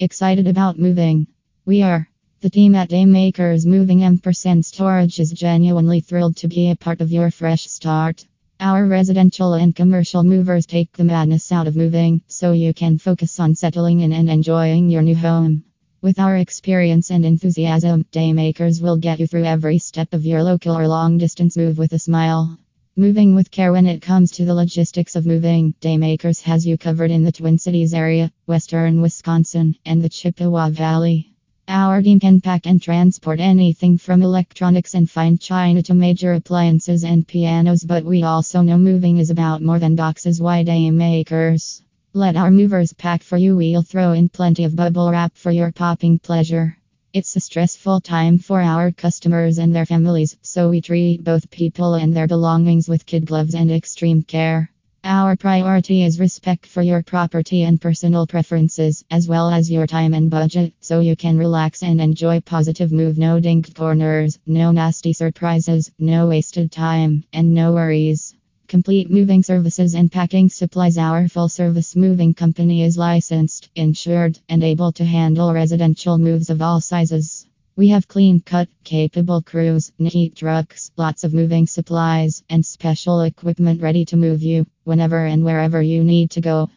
Excited about moving? We are. The team at Daymakers Moving Ampersand Storage is genuinely thrilled to be a part of your fresh start. Our residential and commercial movers take the madness out of moving so you can focus on settling in and enjoying your new home. With our experience and enthusiasm, Daymakers will get you through every step of your local or long distance move with a smile. Moving with care when it comes to the logistics of moving, Daymakers has you covered in the Twin Cities area, western Wisconsin, and the Chippewa Valley. Our team can pack and transport anything from electronics and fine china to major appliances and pianos, but we also know moving is about more than boxes. Why Daymakers? Let our movers pack for you. We'll throw in plenty of bubble wrap for your popping pleasure. It's a stressful time for our customers and their families, so we treat both people and their belongings with kid gloves and extreme care. Our priority is respect for your property and personal preferences, as well as your time and budget, so you can relax and enjoy positive move. No dinged corners, no nasty surprises, no wasted time, and no worries. Complete moving services and packing supplies. Our full service moving company is licensed, insured, and able to handle residential moves of all sizes. We have clean cut, capable crews, neat trucks, lots of moving supplies, and special equipment ready to move you whenever and wherever you need to go.